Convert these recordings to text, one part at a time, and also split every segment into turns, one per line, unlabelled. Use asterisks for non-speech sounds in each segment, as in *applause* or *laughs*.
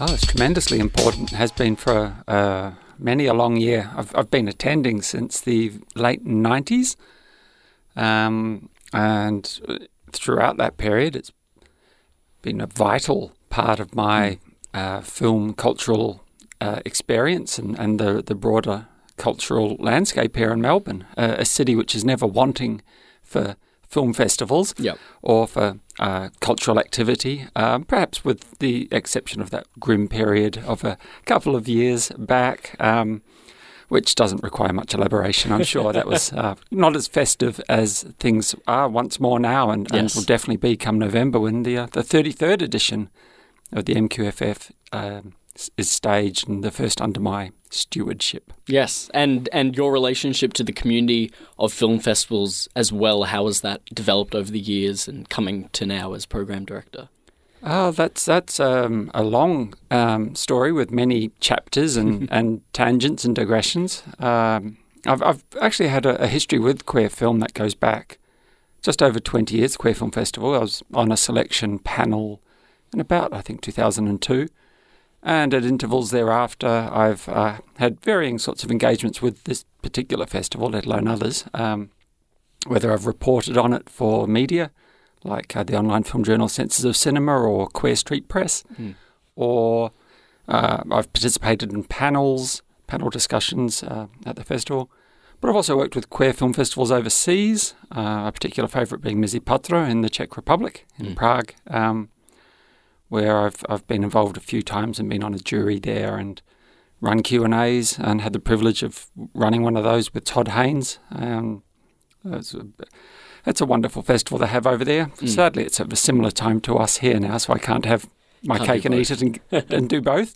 Oh, it's tremendously important. It has been for uh, many a long year. I've, I've been attending since the late 90s. Um, and throughout that period, it's been a vital part of my uh, film cultural uh, experience and, and the, the broader cultural landscape here in Melbourne, uh, a city which is never wanting for film festivals
Yep.
or for uh, cultural activity, um, perhaps with the exception of that grim period of a couple of years back. Um, which doesn't require much elaboration, I'm sure. that was *laughs* uh, not as festive as things are once more now, and, and will definitely be come November when the uh, the 33rd edition of the MQFF um, is staged and the first under my stewardship.
Yes, and and your relationship to the community of film festivals as well. How has that developed over the years and coming to now as program director?
Oh, that's that's um, a long um, story with many chapters and, *laughs* and tangents and digressions. Um, I've, I've actually had a, a history with queer film that goes back just over 20 years, Queer Film Festival. I was on a selection panel in about, I think, 2002. And at intervals thereafter, I've uh, had varying sorts of engagements with this particular festival, let alone others. Um, whether I've reported on it for media, like uh, the online film journal Senses of Cinema or Queer Street Press,
Mm.
or uh, I've participated in panels, panel discussions uh, at the festival. But I've also worked with queer film festivals overseas, uh, a particular favourite being Mezipatra in the Czech Republic, in
Mm.
Prague, um, where I've, I've been involved a few times and been on a jury there and run Q&As and had the privilege of running one of those with Todd Haynes. Um, it's a, it's a wonderful festival they have over there.
Mm.
Sadly, it's at a similar time to us here now, so I can't have my
Can't
cake and eat it and, and do both.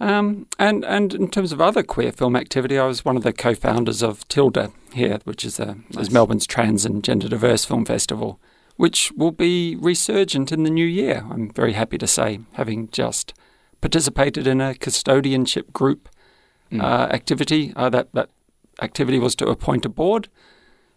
Um, and and in terms of other queer film activity, I was one of the co-founders of Tilde here, which is, a,
Nice.
is Melbourne's trans and gender diverse film festival, which will be resurgent in the new year. I'm very happy to say, having just participated in a custodianship group
Mm.
uh, activity. Uh, that that activity was to appoint a board,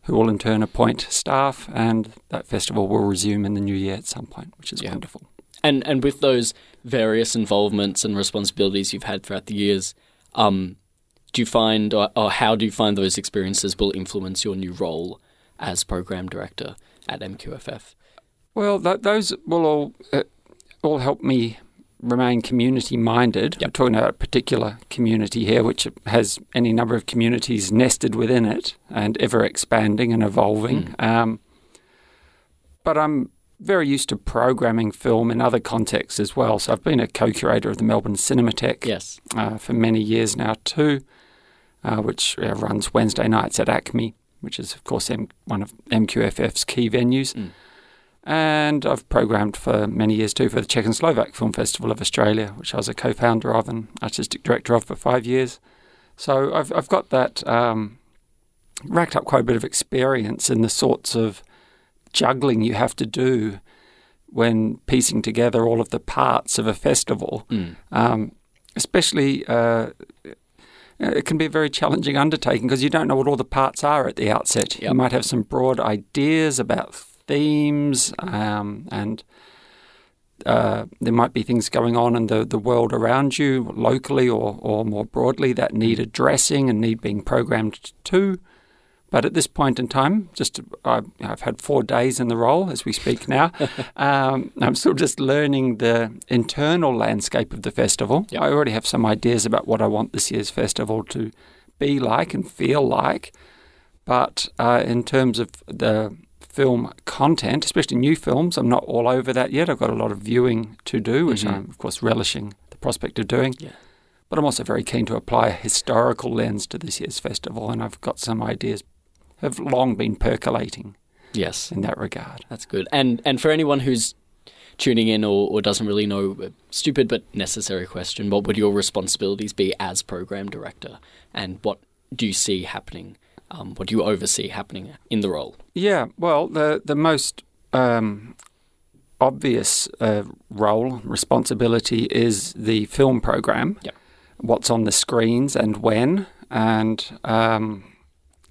who will in turn appoint staff, and that festival will resume in the new year at some point, which is
Yeah.
wonderful.
And and with those various involvements and responsibilities you've had throughout the years, um, do you find or, or how do you find those experiences will influence your new role as program director at MQFF?
Well, th- those will all uh, all help me remain community minded.
Yep.
I'm talking about a particular community here, which has any number of communities nested within it and ever expanding and evolving. Um, but I'm very used to programming film in other contexts as well. So I've been a co-curator of the Melbourne Cinematheque
Yes.
uh, for many years now too, uh, which uh, runs Wednesday nights at ACMI, which is of course M- one of MQFF's key venues.
Mm.
And I've programmed for many years too for the Czech and Slovak Film Festival of Australia, which I was a co-founder of and artistic director of for five years. So I've I've got that um, racked up quite a bit of experience in the sorts of juggling you have to do when piecing together all of the parts of a festival
Mm.
um, especially uh, it can be a very challenging undertaking because you don't know what all the parts are at the outset. You might have some broad ideas about themes, um, and uh, there might be things going on in the, the world around you, locally or, or more broadly, that need addressing and need being programmed to. But at this point in time, just I, I've had four days in the role as we speak now. *laughs* um, I'm still just learning the internal landscape of the festival.
Yep.
I already have some ideas about what I want this year's festival to be like and feel like. But uh, in terms of the film content, especially new films, I'm not all over that yet. I've got a lot of viewing to do, which
Mhm.
I'm, of course, relishing the prospect of doing.
Yeah.
But I'm also very keen to apply a historical lens to this year's festival, and I've got some ideas have long been percolating
Yes.
in that regard.
That's good. And and for anyone who's tuning in or, or doesn't really know, a stupid but necessary question: What would your responsibilities be as program director, and what do you see happening? Um, what do you oversee happening in the role?
Yeah, well, the the most um, obvious uh, role responsibility is the film program.
Yep.
What's on the screens and when, and um,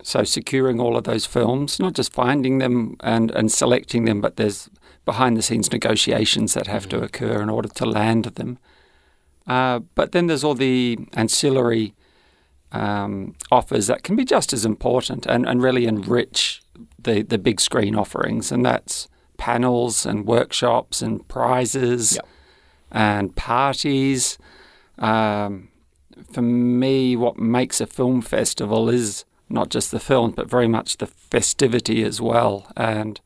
so securing all of those films, not just finding them and and selecting them, but there's behind the scenes negotiations that have to
Mhm.
occur in order to land them. Uh, but then there's all the ancillary um, offers that can be just as important and, and really enrich the, the big screen offerings, and that's panels and workshops and prizes
Yep.
and parties. Um, for me, what makes a film festival is not just the film, but very much the festivity as well. And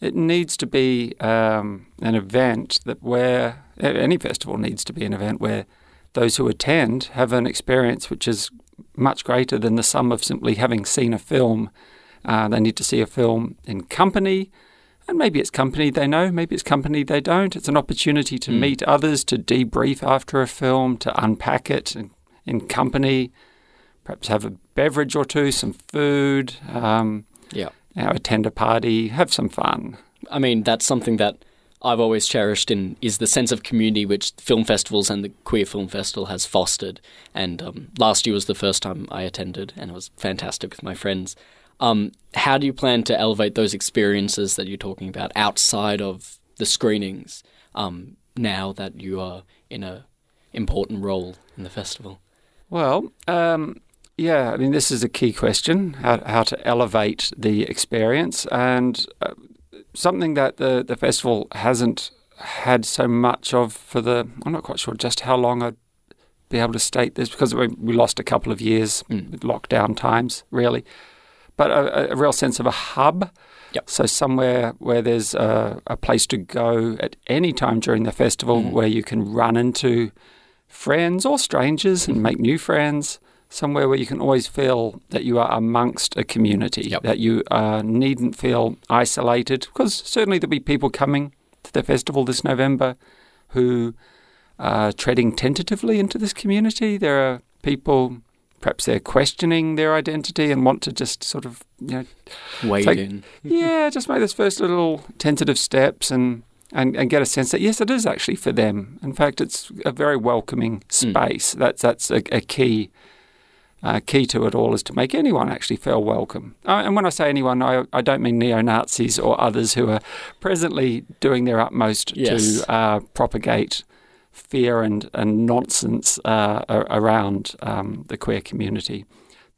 it needs to be um, an event that where any festival needs to be an event where those who attend have an experience which is much greater than the sum of simply having seen a film. Uh, they need to see a film in company, and maybe it's company they know, maybe it's company they don't. It's an opportunity to
Mm.
meet others, to debrief after a film, to unpack it in, in company, perhaps have a beverage or two, some food, um,
Yeah.
attend a party, have some fun.
I mean, that's something that I've always cherished in is the sense of community which film festivals and the Queer Film Festival has fostered. And um, last year was the first time I attended, and it was fantastic with my friends. Um, how do you plan to elevate those experiences that you're talking about outside of the screenings? Um, now that you are in a important role in the festival.
Well, um, yeah, I mean, this is a key question how, how to elevate the experience, and uh, something that the, the festival hasn't had so much of for the. I'm not quite sure just how long I'd be able to state this because we, we lost a couple of years
Mm.
with lockdown times, really. But a, a real sense of a hub.
Yep.
So somewhere where there's a, a place to go at any time during the festival
Mm.
where you can run into friends or strangers and make new friends. Somewhere where you can always feel that you are amongst a community,
Yep.
that you uh, needn't feel isolated. Because certainly there'll be people coming to the festival this November who are treading tentatively into this community. There are people, perhaps they're questioning their identity and want to just sort of, you know,
Wade
Take-
in. *laughs*
yeah, just make those first little tentative steps and, and, and get a sense that yes, it is actually for them. In fact, it's a very welcoming space. That's that's a, a key uh, key to it all is to make anyone actually feel welcome. Uh, and when I say anyone, I, I don't mean neo Nazis or others who are presently doing their utmost
Yes.
to uh, propagate fear and, and nonsense uh, around um, the queer community.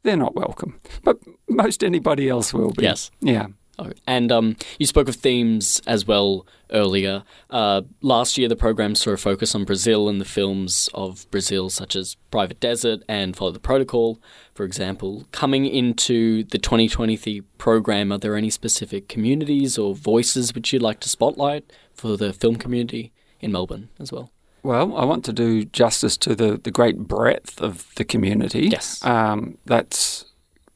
They're not welcome, but most anybody else will be.
Yes.
Yeah.
Oh, And um, you spoke of themes as well earlier. Uh, last year, the program saw a focus on Brazil and the films of Brazil, such as Private Desert and Follow the Protocol, for example. Coming into the 2023 program, are there any specific communities or voices which you'd like to spotlight for the film community in Melbourne as well?
Well, I want to do justice to the, the great breadth of the community.
Yes.
Um, that's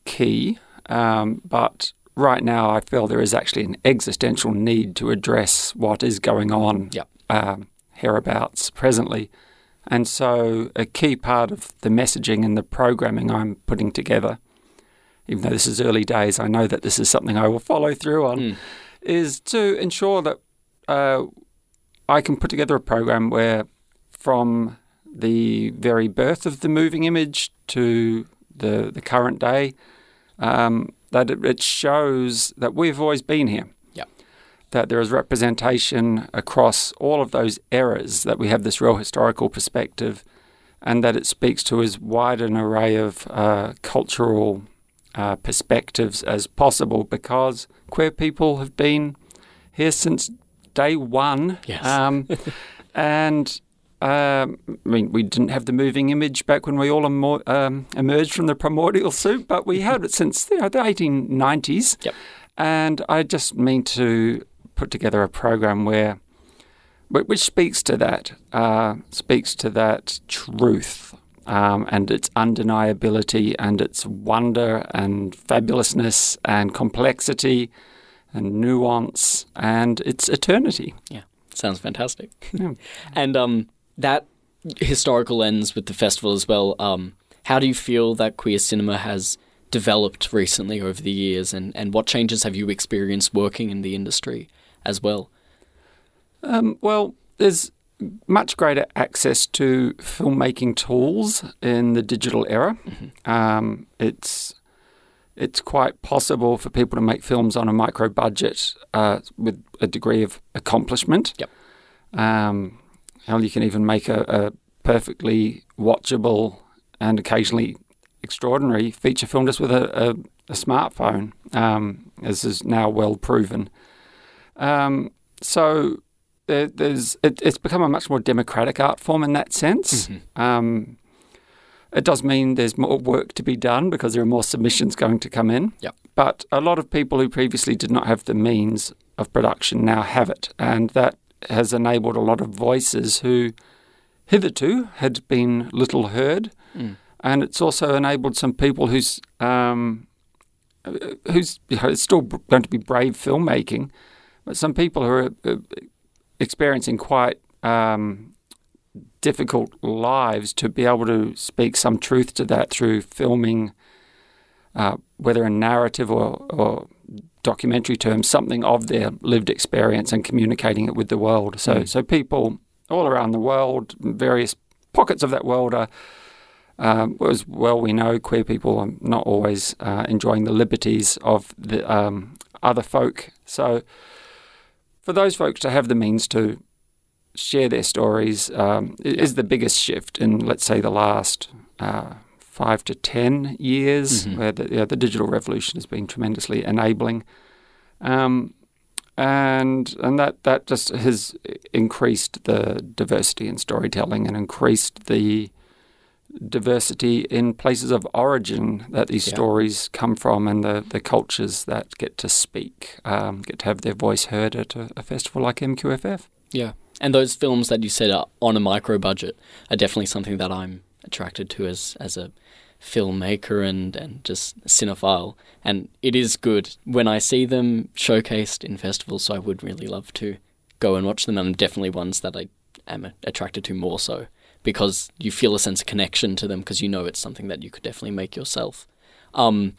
key. Um, but right now, I feel there is actually an existential need to address what is going on
Yep.
um, hereabouts presently. And so, a key part of the messaging and the programming I'm putting together, even though this is early days, I know that this is something I will follow through on,
Mm.
is to ensure that uh, I can put together a program where, from the very birth of the moving image to the the current day, um, that it, shows that we've always been here.
Yep.
That there is representation across all of those eras. That we have this real historical perspective, and that it speaks to as wide an array of uh, cultural uh, perspectives as possible. Because queer people have been here since day one.
Yes.
Um, *laughs* and um, I mean, we didn't have the moving image back when we all emo- um, emerged from the primordial soup, but we had it since you know, the 1890s.
Yep.
And I just mean to put together a program where, which speaks to that, uh, speaks to that truth um, and its undeniability and its wonder and fabulousness and complexity and nuance and its eternity.
Yeah, sounds fantastic.
Yeah.
and um, that historical lens with the festival as well. Um, how do you feel that queer cinema has developed recently over the years, and, and what changes have you experienced working in the industry as well?
Um, well, there's much greater access to filmmaking tools in the digital era. Um, it's it's quite possible for people to make films on a micro budget uh, with a degree of accomplishment.
Yep.
Um, hell, you can even make a, a perfectly watchable and occasionally extraordinary feature film just with a, a, a smartphone, um, as is now well proven. Um, so there, there's it, it's become a much more democratic art form in that sense.
Mm-hmm.
Um, it does mean there's more work to be done because there are more submissions going to come in.
Yep.
But a lot of people who previously did not have the means of production now have it, and that has enabled a lot of voices who hitherto had been little heard,
Mm.
and it's also enabled some people who's um, who's you know, it's still going to be brave filmmaking, but some people who are uh, experiencing quite um, difficult lives to be able to speak some truth to that through filming, uh, whether in narrative or, or documentary terms, something of their lived experience and communicating it with the world. So,
Mm.
so people all around the world, various pockets of that world are. Um, as well, we know queer people are not always uh, enjoying the liberties of the um, other folk. So, for those folks to have the means to share their stories um, is the biggest shift in, let's say, the last uh, five to ten years,
Mhm.
where the, yeah, the digital revolution has been tremendously enabling, um, and and that that just has increased the diversity in storytelling and increased the diversity in places of origin that these
Yeah.
stories come from and the, the cultures that get to speak, um, get to have their voice heard at a, a festival like MQFF.
Yeah. And those films that you said are on a micro budget are definitely something that I'm attracted to as as a filmmaker and, and just cinephile. And it is good when I see them showcased in festivals, so I would really love to go and watch them. And definitely ones that I am attracted to more so because you feel a sense of connection to them because you know it's something that you could definitely make yourself. Um,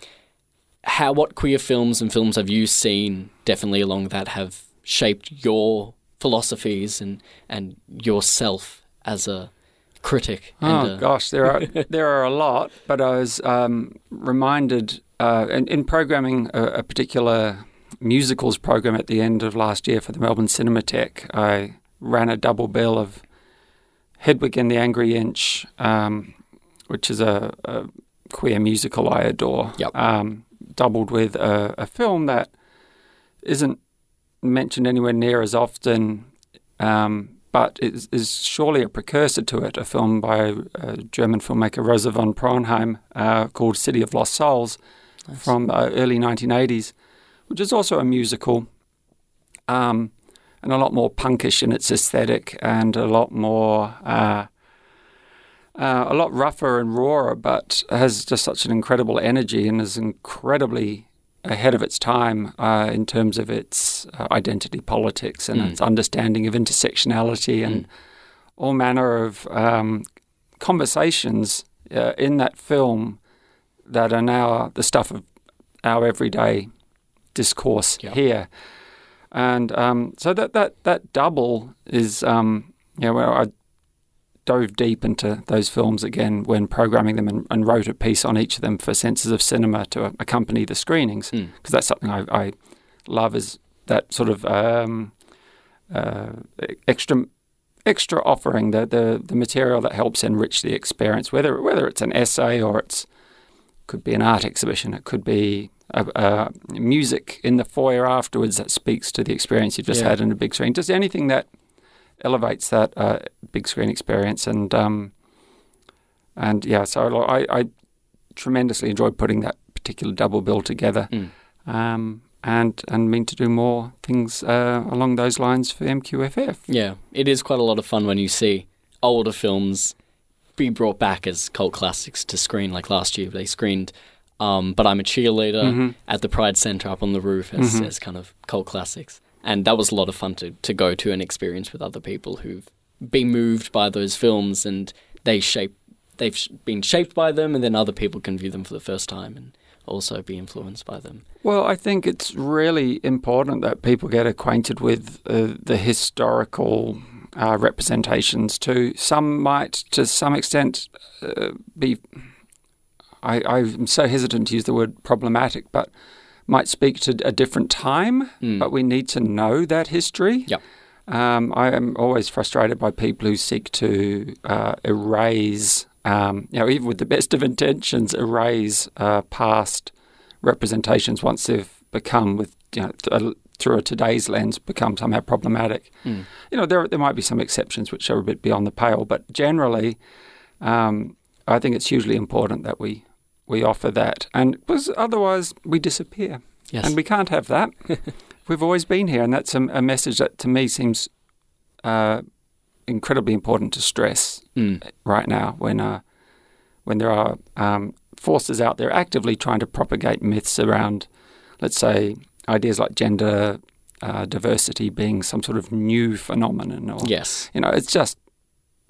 how what queer films and films have you seen definitely along that have shaped your philosophies and and yourself as a critic
Oh gosh, there are *laughs* there are a lot, but I was um, reminded uh, in, in programming a, a particular musicals program at the end of last year for the Melbourne Cinematheque. I ran a double bill of Hedwig and the Angry Inch, um, which is a, a queer musical I adore.
Yep.
Um, doubled with a, a film that isn't mentioned anywhere near as often. Um, but is, is surely a precursor to it, a film by uh, German filmmaker Rosa von Praunheim uh, called City of Lost Souls
Nice.
from uh, early 1980s, which is also a musical um, and a lot more punkish in its aesthetic and a lot more, uh, uh, a lot rougher and rawer, but has just such an incredible energy and is incredibly ahead of its time uh, in terms of its uh, identity politics and
Mm.
its understanding of intersectionality and
Mm.
all manner of um, conversations uh, in that film that are now the stuff of our everyday discourse
Yeah.
here. And um, so that, that, that double is, um, you know, where I dove deep into those films again when programming them and, and wrote a piece on each of them for Senses of Cinema to accompany the screenings
Mm.
because that's something I, I love is that sort of um, uh, extra extra offering the, the the material that helps enrich the experience whether whether it's an essay or it's could be an art exhibition it could be a, a music in the foyer afterwards that speaks to the experience you've just
Yeah.
had in a big screen just anything that elevates that uh, big screen experience and um, and yeah so I, I tremendously enjoyed putting that particular double bill together
Mm.
um, and and mean to do more things uh, along those lines for MQFF.
Yeah, it is quite a lot of fun when you see older films be brought back as cult classics to screen. Like last year, they screened um, "But I'm a Cheerleader"
Mhm.
at the Pride Centre up on the roof as,
Mhm.
as kind of cult classics, and that was a lot of fun to to go to and experience with other people who've been moved by those films and they shape they've been shaped by them, and then other people can view them for the first time and also be influenced by them.
Well, I think it's really important that people get acquainted with uh, the historical uh, representations too. Some might, to some extent, uh, be. I, I'm so hesitant to use the word problematic, but might speak to a different time.
Mm.
But we need to know that history.
Yep.
Um, I am always frustrated by people who seek to uh, erase, um, you know, even with the best of intentions, erase uh, past representations once they've become, with you know, th- through a today's lens, become somehow problematic.
Mm.
You know, there there might be some exceptions which are a bit beyond the pale, but generally, um, I think it's hugely important that we we offer that, and because otherwise we disappear,
Yes.
and we can't have that. *laughs* We've always been here, and that's a, a message that to me seems uh, incredibly important to stress
Mm.
right now when uh, when there are um, forces out there actively trying to propagate myths around, let's say, ideas like gender uh, diversity being some sort of new phenomenon, or
Yes.
you know, it's just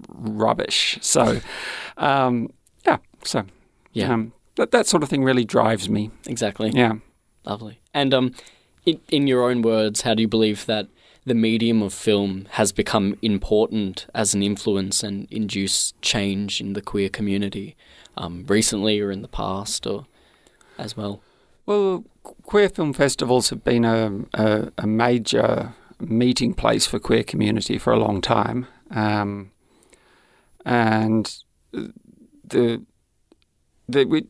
rubbish. So, *laughs* um, yeah, so
Yeah.
um, that that sort of thing really drives me.
Exactly.
Yeah.
Lovely. And um, in, in your own words, how do you believe that the medium of film has become important as an influence and induce change in the queer community um, recently or in the past or as well?
Well, queer film festivals have been a, a, a major meeting place for queer community for a long time, um, and the the we,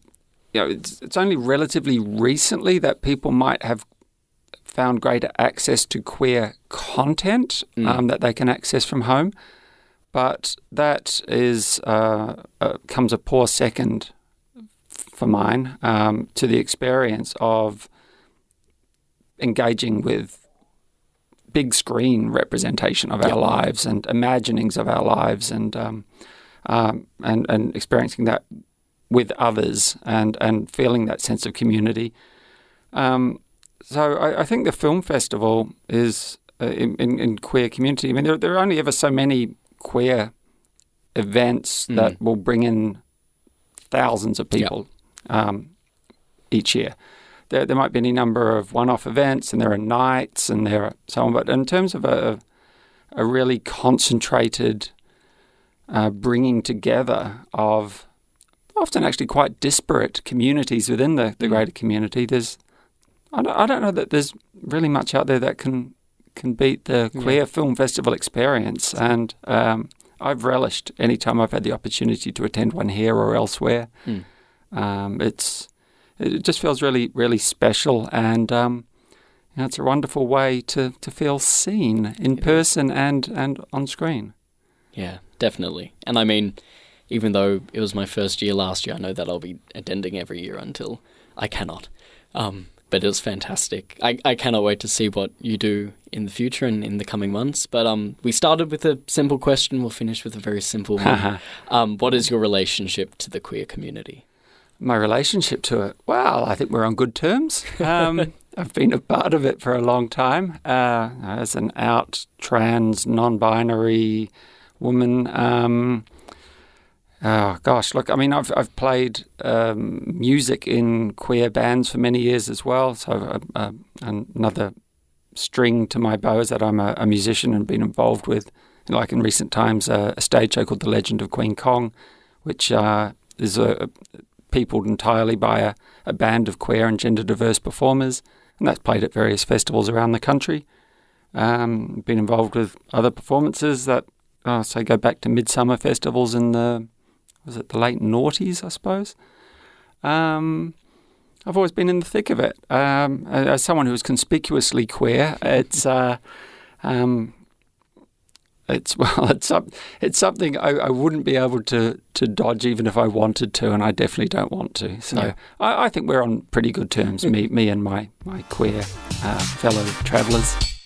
you know, it's, it's only relatively recently that people might have found greater access to queer content
Mm.
um, that they can access from home, but that is uh, uh, comes a poor second for mine um, to the experience of engaging with big screen representation of our lives and imaginings of our lives and um, um, and and experiencing that with others and and feeling that sense of community. Um, so I, I think the film festival is uh, in, in, in queer community. I mean, there, there are only ever so many queer events
Mm.
that will bring in thousands of
Yeah.
people um, each year. There, there might be any number of one-off events, and there are nights, and there are so on. But in terms of a, a really concentrated uh, bringing together of often actually quite disparate communities within the, the
Mm.
greater community, there's I don't, I don't know that there's really much out there that can can beat the
Yeah.
queer film festival experience. And um, I've relished any time I've had the opportunity to attend one here or elsewhere.
Mm.
Um, it's it just feels really really special, and um, you know, it's a wonderful way to, to feel seen in
Yeah.
person and and on screen.
Yeah, definitely. And I mean, even though it was my first year last year, I know that I'll be attending every year until I cannot. Um, but it was fantastic. I, I cannot wait to see what you do in the future and in the coming months. But um, we started with a simple question. We'll finish with a very simple one. *laughs* um, what is your relationship to the queer community?
My relationship to it, well, I think we're on good terms. Um, *laughs* I've been a part of it for a long time uh, as an out trans, non-binary woman. Um, oh gosh, look, I mean, I've I've played um, music in queer bands for many years as well. So uh, uh, another string to my bow is that I'm a, a musician and been involved with, like in recent times, uh, a stage show called The Legend of Queen Kong, which uh, is a, peopled entirely by a, a band of queer and gender diverse performers, and that's played at various festivals around the country. Um, been involved with other performances that, uh, say, go back to midsummer festivals in the was it the late noughties, I suppose. Um, I've always been in the thick of it. Um, as someone who is conspicuously queer, it's uh, um, it's *laughs* well, it's it's something I, I wouldn't be able to to dodge even if I wanted to, and I definitely don't want to. So
Yeah.
I, I think we're on pretty good terms, me me and my my queer uh, fellow travellers.